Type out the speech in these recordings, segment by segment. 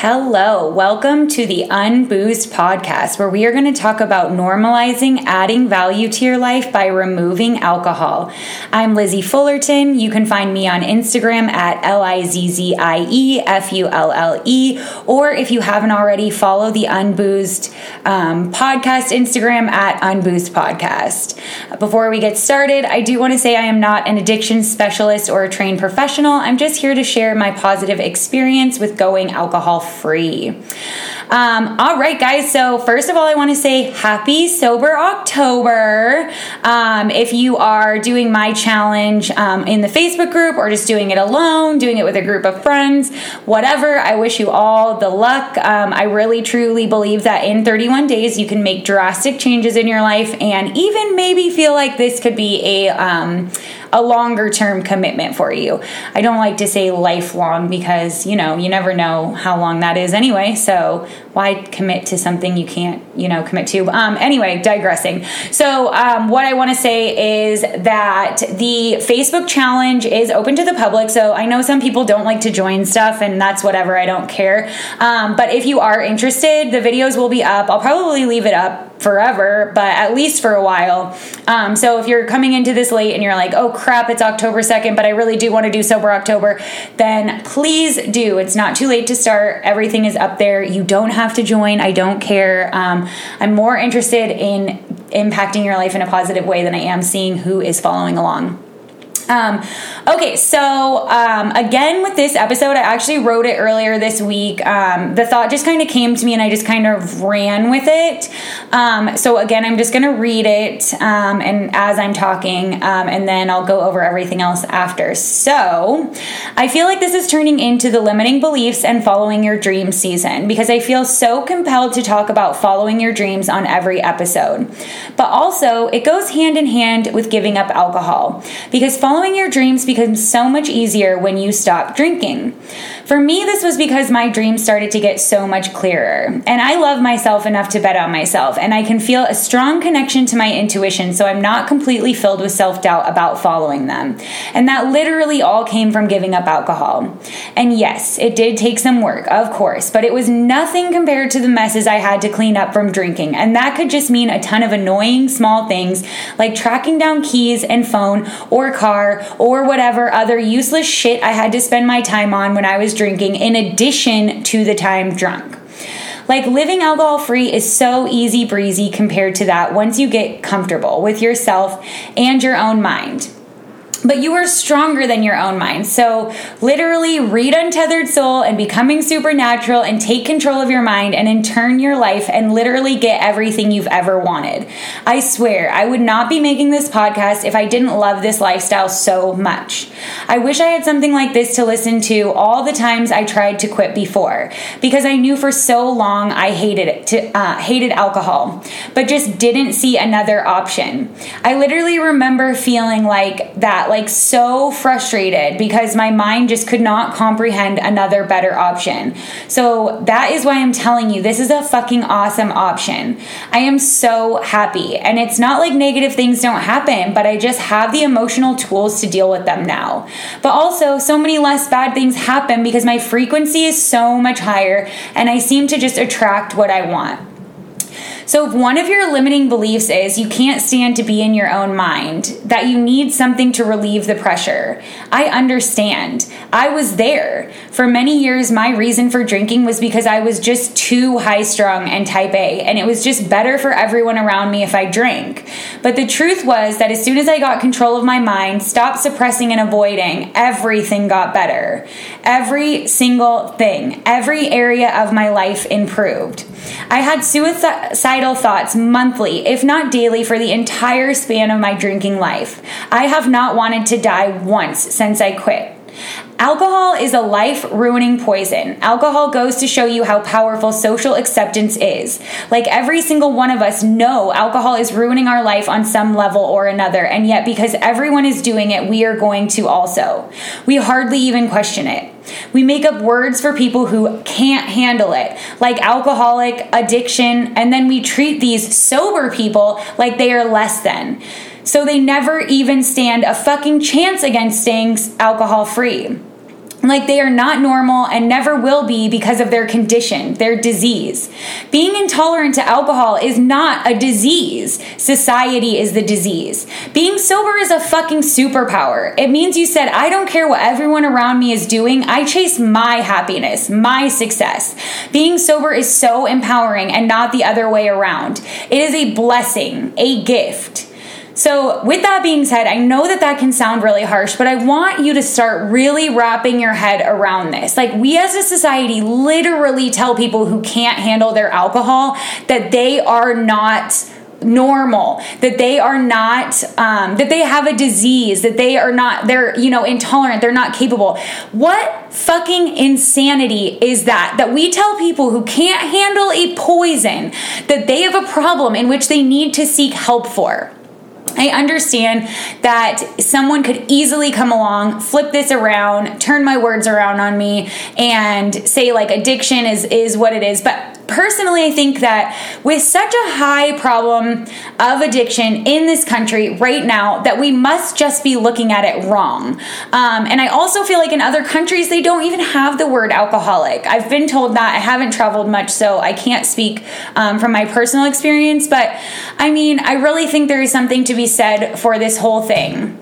Hello, welcome to the Unboozed podcast, where we are going to talk about normalizing adding value to your life by removing alcohol. I'm Lizzie Fullerton. You can find me on Instagram at L I Z Z I E F U L L E, or if you haven't already, follow the Unboozed um, podcast Instagram at Unboozed Podcast. Before we get started, I do want to say I am not an addiction specialist or a trained professional. I'm just here to share my positive experience with going alcohol free. Um, all right, guys. So, first of all, I want to say happy Sober October. Um, if you are doing my challenge um, in the Facebook group or just doing it alone, doing it with a group of friends, whatever, I wish you all the luck. Um, I really truly believe that in 31 days, you can make drastic changes in your life and even maybe feel like this could be a um, a longer term commitment for you. I don't like to say lifelong because, you know, you never know how long that is anyway. So why commit to something you can't, you know, commit to? Um, anyway, digressing. So, um, what I want to say is that the Facebook challenge is open to the public. So, I know some people don't like to join stuff, and that's whatever. I don't care. Um, but if you are interested, the videos will be up. I'll probably leave it up forever, but at least for a while. Um, so, if you're coming into this late and you're like, oh crap, it's October 2nd, but I really do want to do Sober October, then please do. It's not too late to start. Everything is up there. You don't have to join. I don't care. Um, I'm more interested in impacting your life in a positive way than I am seeing who is following along. Um, okay, so um, again with this episode, I actually wrote it earlier this week. Um, the thought just kind of came to me and I just kind of ran with it. Um, so again, I'm just going to read it um, and as I'm talking, um, and then I'll go over everything else after. So I feel like this is turning into the limiting beliefs and following your dreams season because I feel so compelled to talk about following your dreams on every episode. But also, it goes hand in hand with giving up alcohol because following following your dreams becomes so much easier when you stop drinking. For me, this was because my dreams started to get so much clearer. And I love myself enough to bet on myself, and I can feel a strong connection to my intuition, so I'm not completely filled with self doubt about following them. And that literally all came from giving up alcohol. And yes, it did take some work, of course, but it was nothing compared to the messes I had to clean up from drinking. And that could just mean a ton of annoying small things like tracking down keys and phone or car or whatever other useless shit I had to spend my time on when I was drinking, in addition to the time drunk. Like living alcohol free is so easy breezy compared to that once you get comfortable with yourself and your own mind but you are stronger than your own mind. So, literally, read Untethered Soul and becoming supernatural and take control of your mind and in turn your life and literally get everything you've ever wanted. I swear, I would not be making this podcast if I didn't love this lifestyle so much. I wish I had something like this to listen to all the times I tried to quit before because I knew for so long I hated it, to, uh, hated alcohol, but just didn't see another option. I literally remember feeling like that like so frustrated because my mind just could not comprehend another better option. So that is why I'm telling you this is a fucking awesome option. I am so happy. And it's not like negative things don't happen, but I just have the emotional tools to deal with them now. But also, so many less bad things happen because my frequency is so much higher and I seem to just attract what I want. So, if one of your limiting beliefs is you can't stand to be in your own mind, that you need something to relieve the pressure, I understand. I was there. For many years, my reason for drinking was because I was just too high strung and type A, and it was just better for everyone around me if I drank. But the truth was that as soon as I got control of my mind, stopped suppressing and avoiding, everything got better. Every single thing, every area of my life improved. I had suicidal thoughts monthly, if not daily, for the entire span of my drinking life. I have not wanted to die once since I quit. Alcohol is a life ruining poison. Alcohol goes to show you how powerful social acceptance is. Like every single one of us know alcohol is ruining our life on some level or another, and yet because everyone is doing it, we are going to also. We hardly even question it. We make up words for people who can't handle it, like alcoholic, addiction, and then we treat these sober people like they are less than. So they never even stand a fucking chance against staying alcohol free. Like they are not normal and never will be because of their condition, their disease. Being intolerant to alcohol is not a disease. Society is the disease. Being sober is a fucking superpower. It means you said, I don't care what everyone around me is doing, I chase my happiness, my success. Being sober is so empowering and not the other way around. It is a blessing, a gift. So, with that being said, I know that that can sound really harsh, but I want you to start really wrapping your head around this. Like, we as a society literally tell people who can't handle their alcohol that they are not normal that they are not um, that they have a disease that they are not they're you know intolerant they're not capable. What fucking insanity is that? That we tell people who can't handle a poison that they have a problem in which they need to seek help for I understand that someone could easily come along, flip this around, turn my words around on me, and say like addiction is is what it is. But personally, I think that with such a high problem of addiction in this country right now, that we must just be looking at it wrong. Um, and I also feel like in other countries, they don't even have the word alcoholic. I've been told that. I haven't traveled much, so I can't speak um, from my personal experience. But I mean, I really think there is something to be said for this whole thing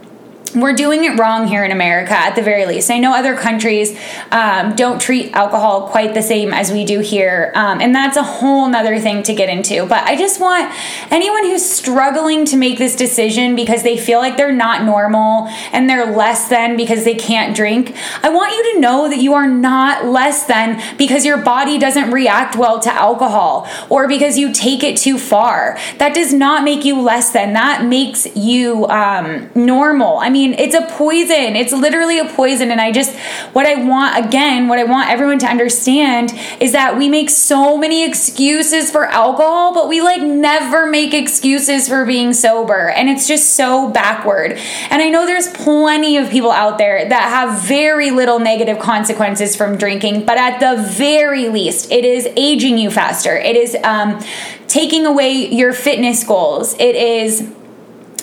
we're doing it wrong here in America at the very least. I know other countries um, don't treat alcohol quite the same as we do here, um, and that's a whole nother thing to get into. But I just want anyone who's struggling to make this decision because they feel like they're not normal and they're less than because they can't drink, I want you to know that you are not less than because your body doesn't react well to alcohol or because you take it too far. That does not make you less than, that makes you um, normal. I mean, mean, it's a poison. It's literally a poison. And I just, what I want, again, what I want everyone to understand is that we make so many excuses for alcohol, but we like never make excuses for being sober. And it's just so backward. And I know there's plenty of people out there that have very little negative consequences from drinking, but at the very least, it is aging you faster. It is um, taking away your fitness goals. It is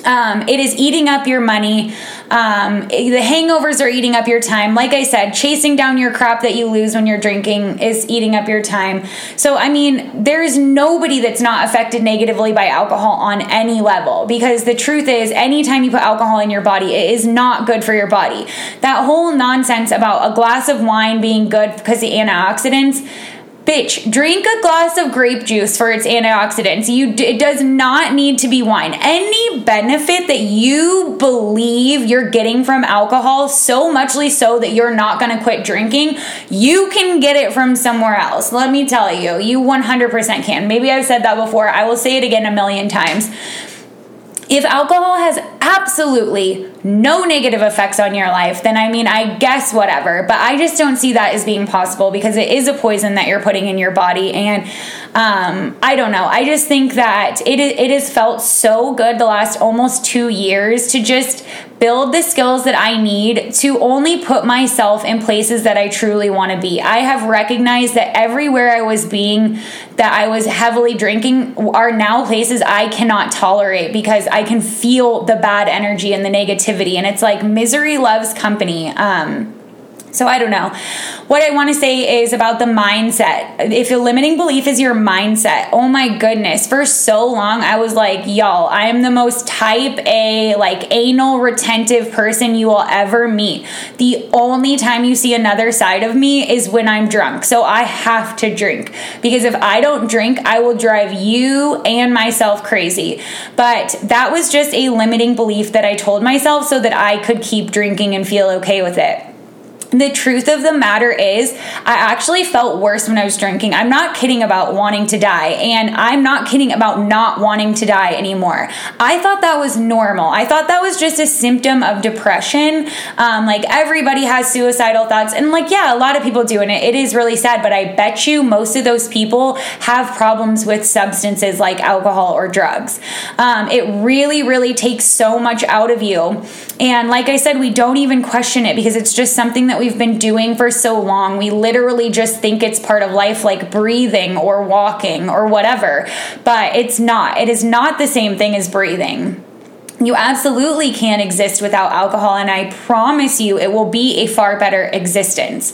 um, it is eating up your money. Um, the hangovers are eating up your time. Like I said, chasing down your crap that you lose when you're drinking is eating up your time. So, I mean, there is nobody that's not affected negatively by alcohol on any level because the truth is, anytime you put alcohol in your body, it is not good for your body. That whole nonsense about a glass of wine being good because the antioxidants Bitch, drink a glass of grape juice for its antioxidants. You it does not need to be wine. Any benefit that you believe you're getting from alcohol, so muchly so that you're not going to quit drinking, you can get it from somewhere else. Let me tell you, you 100% can. Maybe I've said that before. I will say it again a million times if alcohol has absolutely no negative effects on your life, then I mean, I guess whatever. But I just don't see that as being possible because it is a poison that you're putting in your body. And um, I don't know. I just think that it, it has felt so good the last almost two years to just build the skills that I need to only put myself in places that I truly want to be. I have recognized that everywhere I was being, that I was heavily drinking, are now places I cannot tolerate because I can feel the bad energy and the negativity. And it's like misery loves company. Um, so I don't know. What I want to say is about the mindset. If a limiting belief is your mindset, oh my goodness, for so long I was like, y'all, I am the most type A, like anal retentive person you will ever meet. The only time you see another side of me is when I'm drunk. So I have to drink because if I don't drink, I will drive you and myself crazy. But that was just a limiting belief that I told myself so that I could keep drinking and feel okay with it the truth of the matter is, I actually felt worse when I was drinking. I'm not kidding about wanting to die, and I'm not kidding about not wanting to die anymore. I thought that was normal. I thought that was just a symptom of depression. Um, like everybody has suicidal thoughts, and like, yeah, a lot of people do, and it, it is really sad, but I bet you most of those people have problems with substances like alcohol or drugs. Um, it really, really takes so much out of you. And like I said, we don't even question it because it's just something that we've been doing for so long. We literally just think it's part of life, like breathing or walking or whatever. But it's not. It is not the same thing as breathing. You absolutely can exist without alcohol, and I promise you it will be a far better existence.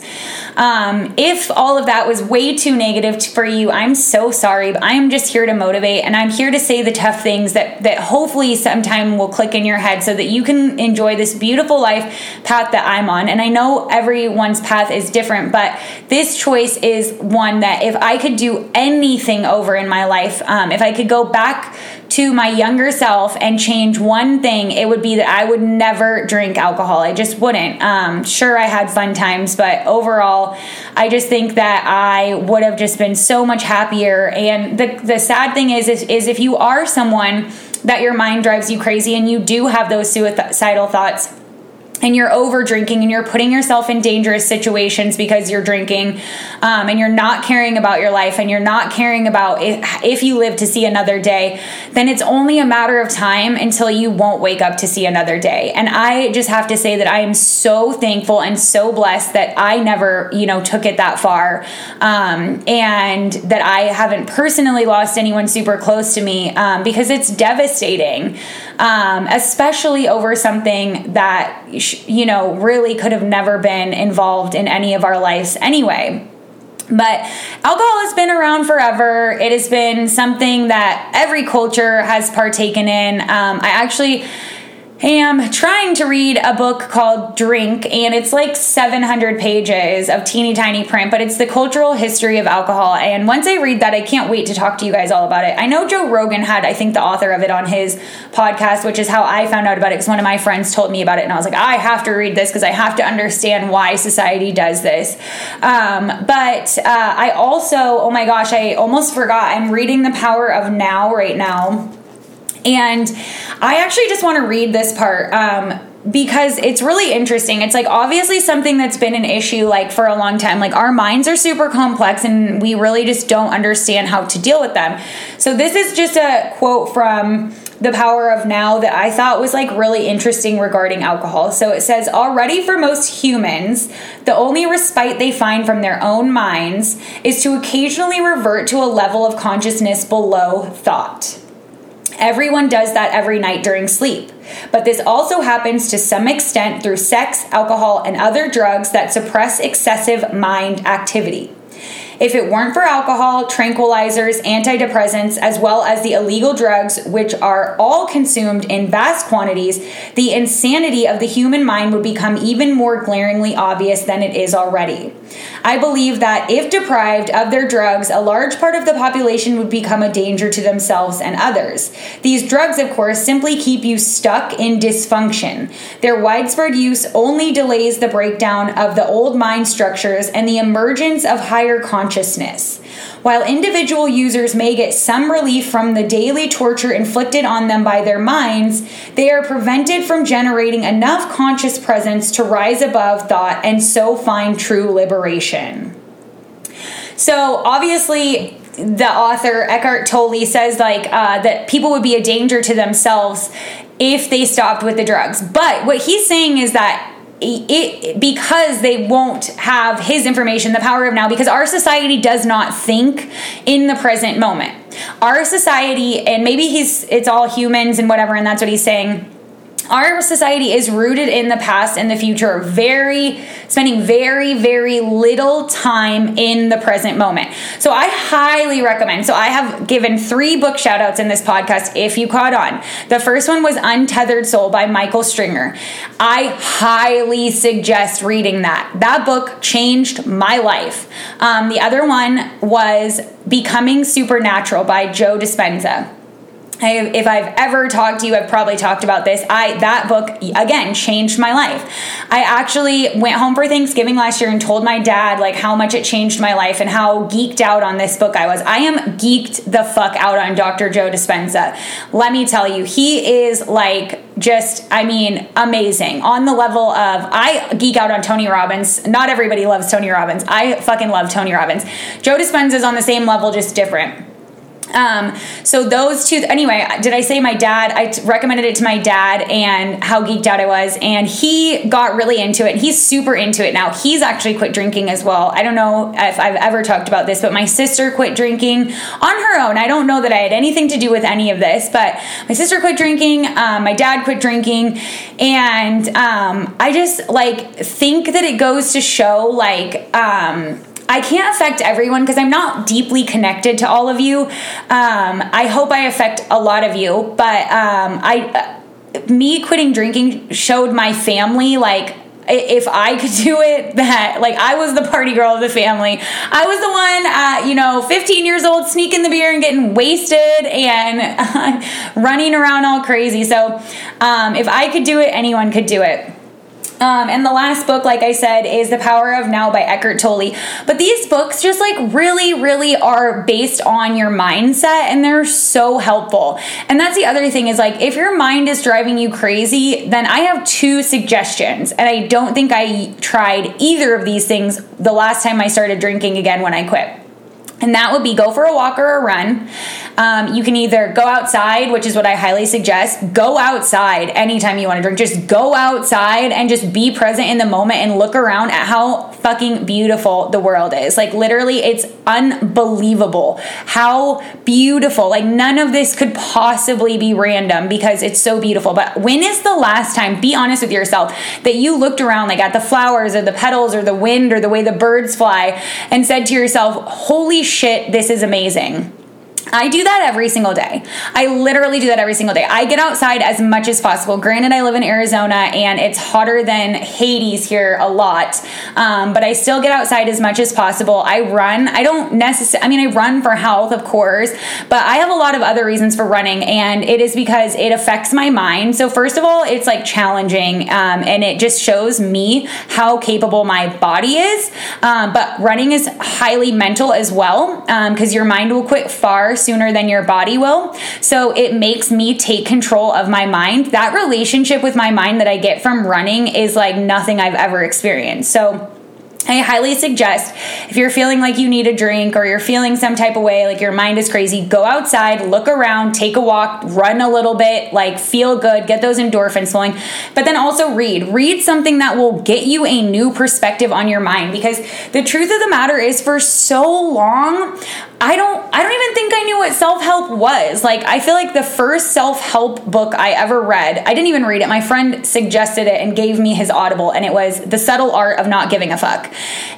Um, if all of that was way too negative for you, I'm so sorry, but I'm just here to motivate and I'm here to say the tough things that, that hopefully sometime will click in your head so that you can enjoy this beautiful life path that I'm on. And I know everyone's path is different, but this choice is one that if I could do anything over in my life, um, if I could go back to my younger self and change one thing, it would be that I would never drink alcohol. I just wouldn't. Um, sure, I had fun times, but overall, I just think that I would have just been so much happier. And the the sad thing is, is, is if you are someone that your mind drives you crazy and you do have those suicidal thoughts and you're over drinking and you're putting yourself in dangerous situations because you're drinking um, and you're not caring about your life and you're not caring about if, if, you live to see another day then it's only a matter of time until you won't wake up to see another day. And i just have to say that i am so thankful and so blessed that i never you know took it that far um, and that i haven't personally lost anyone super close to me um, because it's devastating um, especially over something that you know, really could have never been involved in any of our lives anyway. But alcohol has been around forever. It has been something that every culture has partaken in. Um, I actually am trying to read a book called Drink, and it's like 700 pages of teeny tiny print, but it's the cultural history of alcohol. And once I read that, I can't wait to talk to you guys all about it. I know Joe Rogan had, I think, the author of it on his podcast, which is how I found out about it because one of my friends told me about it, and I was like, I have to read this because I have to understand why society does this. Um, but uh, I also, oh my gosh, I almost forgot. I'm reading The Power of Now right now and I actually just want to read this part um, because it's really interesting. It's like obviously something that's been an issue like for a long time. Like our minds are super complex and we really just don't understand how to deal with them. So this is just a quote from the power of now that I thought was like really interesting regarding alcohol. So it says, already for most humans, the only respite they find from their own minds is to occasionally revert to a level of consciousness below thought. Everyone does that every night during sleep. But this also happens to some extent through sex, alcohol, and other drugs that suppress excessive mind activity. If it weren't for alcohol, tranquilizers, antidepressants, as well as the illegal drugs, which are all consumed in vast quantities, the insanity of the human mind would become even more glaringly obvious than it is already. I believe that if deprived of their drugs, a large part of the population would become a danger to themselves and others. These drugs, of course, simply keep you stuck in dysfunction. Their widespread use only delays the breakdown of the old mind structures and the emergence of higher consciousness. While individual users may get some relief from the daily torture inflicted on them by their minds, they are prevented from generating enough conscious presence to rise above thought and so find true liberation. So, obviously, the author Eckhart Tolle says like uh, that people would be a danger to themselves if they stopped with the drugs. But what he's saying is that it, because they won't have his information, the power of now, because our society does not think in the present moment. Our society, and maybe he's it's all humans and whatever, and that's what he's saying our society is rooted in the past and the future. Very spending very very little time in the present moment. So i highly recommend so i have given three book shout outs in this podcast if you caught on. The first one was untethered soul by michael singer. I highly suggest reading that. That book changed my life. Um, the other one was becoming supernatural by joe dispenza I, if I've ever talked to you, I've probably talked about this. I that book again changed my life. I actually went home for Thanksgiving last year and told my dad like how much it changed my life and how geeked out on this book I was. I am geeked the fuck out on Dr. Joe Dispenza. Let me tell you, he is like just I mean amazing on the level of I geek out on Tony Robbins. Not everybody loves Tony Robbins. I fucking love Tony Robbins. Joe Dispenza is on the same level, just different Um, so those two, anyway, did I say my dad? I t- recommended it to my dad and how geeked out I was, and he got really into it. He's super into it now. He's actually quit drinking as well. I don't know if I've ever talked about this, but my sister quit drinking on her own. I don't know that I had anything to do with any of this, but my sister quit drinking. Um, my dad quit drinking, and um, I just like think that it goes to show like um, I can't affect everyone because I'm not deeply connected to all of you. Um, I hope I affect a lot of you, but um, I, uh, me quitting drinking showed my family like if I could do it, that like I was the party girl of the family. I was the one at, you know, 15 years old, sneaking the beer and getting wasted and uh, running around all crazy. So um, if I could do it, anyone could do it. Um, and the last book, like I said, is The Power of Now by Eckhart Tolle. But these books just like really, really are based on your mindset and they're so helpful. And that's the other thing is like if your mind is driving you crazy, then I have two suggestions. And I don't think I tried either of these things the last time I started drinking again when I quit. And that would be go for a walk or a run. Um, you can either go outside, which is what I highly suggest. Go outside anytime you want to drink. Just go outside and just be present in the moment and look around at how fucking beautiful the world is. Like, literally, it's unbelievable how beautiful. Like, none of this could possibly be random because it's so beautiful. But when is the last time, be honest with yourself, that you looked around, like at the flowers or the petals or the wind or the way the birds fly and said to yourself, holy shit, this is amazing. I do that every single day. I literally do that every single day. I get outside as much as possible. Granted, I live in Arizona and it's hotter than Hades here a lot, um, but I still get outside as much as possible. I run. I don't necessarily, I mean, I run for health, of course, but I have a lot of other reasons for running, and it is because it affects my mind. So, first of all, it's like challenging um, and it just shows me how capable my body is. Um, but running is highly mental as well because um, your mind will quit far sooner than your body will. So it makes me take control of my mind. That relationship with my mind that I get from running is like nothing I've ever experienced. So I highly suggest if you're feeling like you need a drink or you're feeling some type of way, like your mind is crazy, go outside, look around, take a walk, run a little bit, like feel good, get those endorphins flowing. But then also read. Read something that will get you a new perspective on your mind because the truth of the matter is for so long, I don't I don't even think I knew what self-help was. Like I feel like the first self-help book I ever read, I didn't even read it. My friend suggested it and gave me his Audible and it was The Subtle Art of Not Giving a Fuck.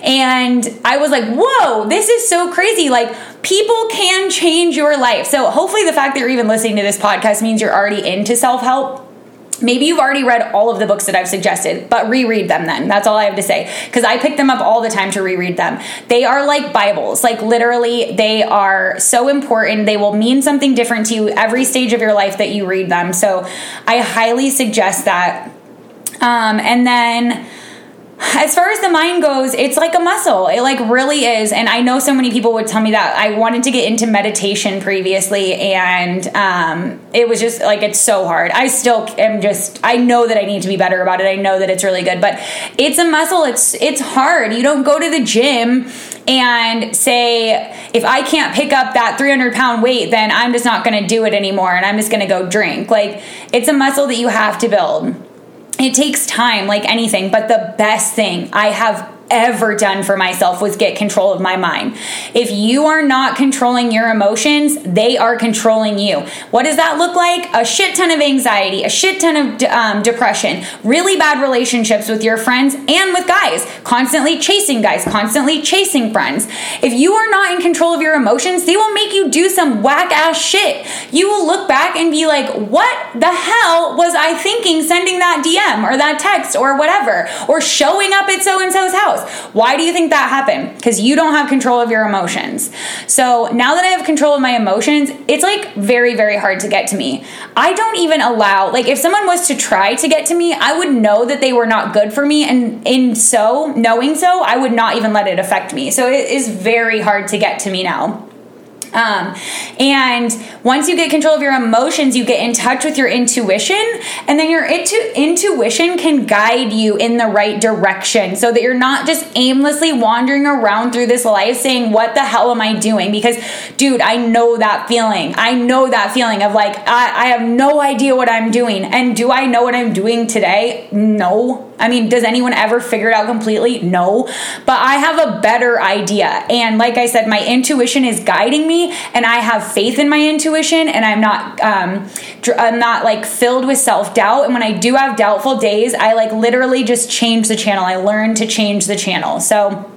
And I was like, "Whoa, this is so crazy. Like people can change your life." So hopefully the fact that you're even listening to this podcast means you're already into self-help Maybe you've already read all of the books that I've suggested, but reread them then. That's all I have to say. Because I pick them up all the time to reread them. They are like Bibles. Like, literally, they are so important. They will mean something different to you every stage of your life that you read them. So, I highly suggest that. Um, and then as far as the mind goes, it's like a muscle. It like really is. And I know so many people would tell me that. I wanted to get into meditation previously, and um, it was just like it's so hard. I still am just. I know that I need to be better about it. I know that it's really good, but it's a muscle. It's it's hard. You don't go to the gym and say if I can't pick up that 300 pound weight, then I'm just not going to do it anymore, and I'm just going to go drink. Like it's a muscle that you have to build it takes time like anything but the best thing i have ever done for myself was get control of my mind. If you are not controlling your emotions, they are controlling you. What does that look like? A shit ton of anxiety, a shit ton of um, depression, really bad relationships with your friends and with guys, constantly chasing guys, constantly chasing friends. If you are not in control of your emotions, they will make you do some whack ass shit. You will look back and be like, what the hell was I thinking sending that DM or that text or whatever, or showing up at so and so's house? Why do you think that happened? Because you don't have control of your emotions. So now that I have control of my emotions, it's like very, very hard to get to me. I don't even allow, like, if someone was to try to get to me, I would know that they were not good for me. And in so, knowing so, I would not even let it affect me. So it is very hard to get to me now. Um, and once you get control of your emotions, you get in touch with your intuition, and then your intu- intuition can guide you in the right direction so that you're not just aimlessly wandering around through this life saying, What the hell am I doing? Because, dude, I know that feeling. I know that feeling of like, I, I have no idea what I'm doing. And do I know what I'm doing today? No. I mean, does anyone ever figure it out completely? No. But I have a better idea. And like I said, my intuition is guiding me, and I have faith in my intuition, and I'm not, um, I'm not like filled with self doubt. And when I do have doubtful days, I like literally just change the channel. I learn to change the channel. So,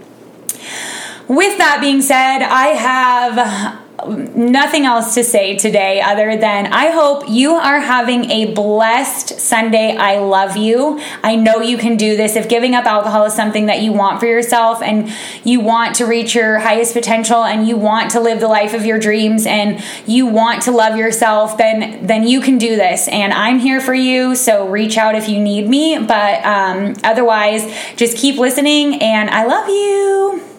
with that being said, I have nothing else to say today other than I hope you are having a blessed Sunday. I love you. I know you can do this. If giving up alcohol is something that you want for yourself and you want to reach your highest potential and you want to live the life of your dreams and you want to love yourself, then then you can do this. And I'm here for you. So reach out if you need me. But um, otherwise, just keep listening and I love you.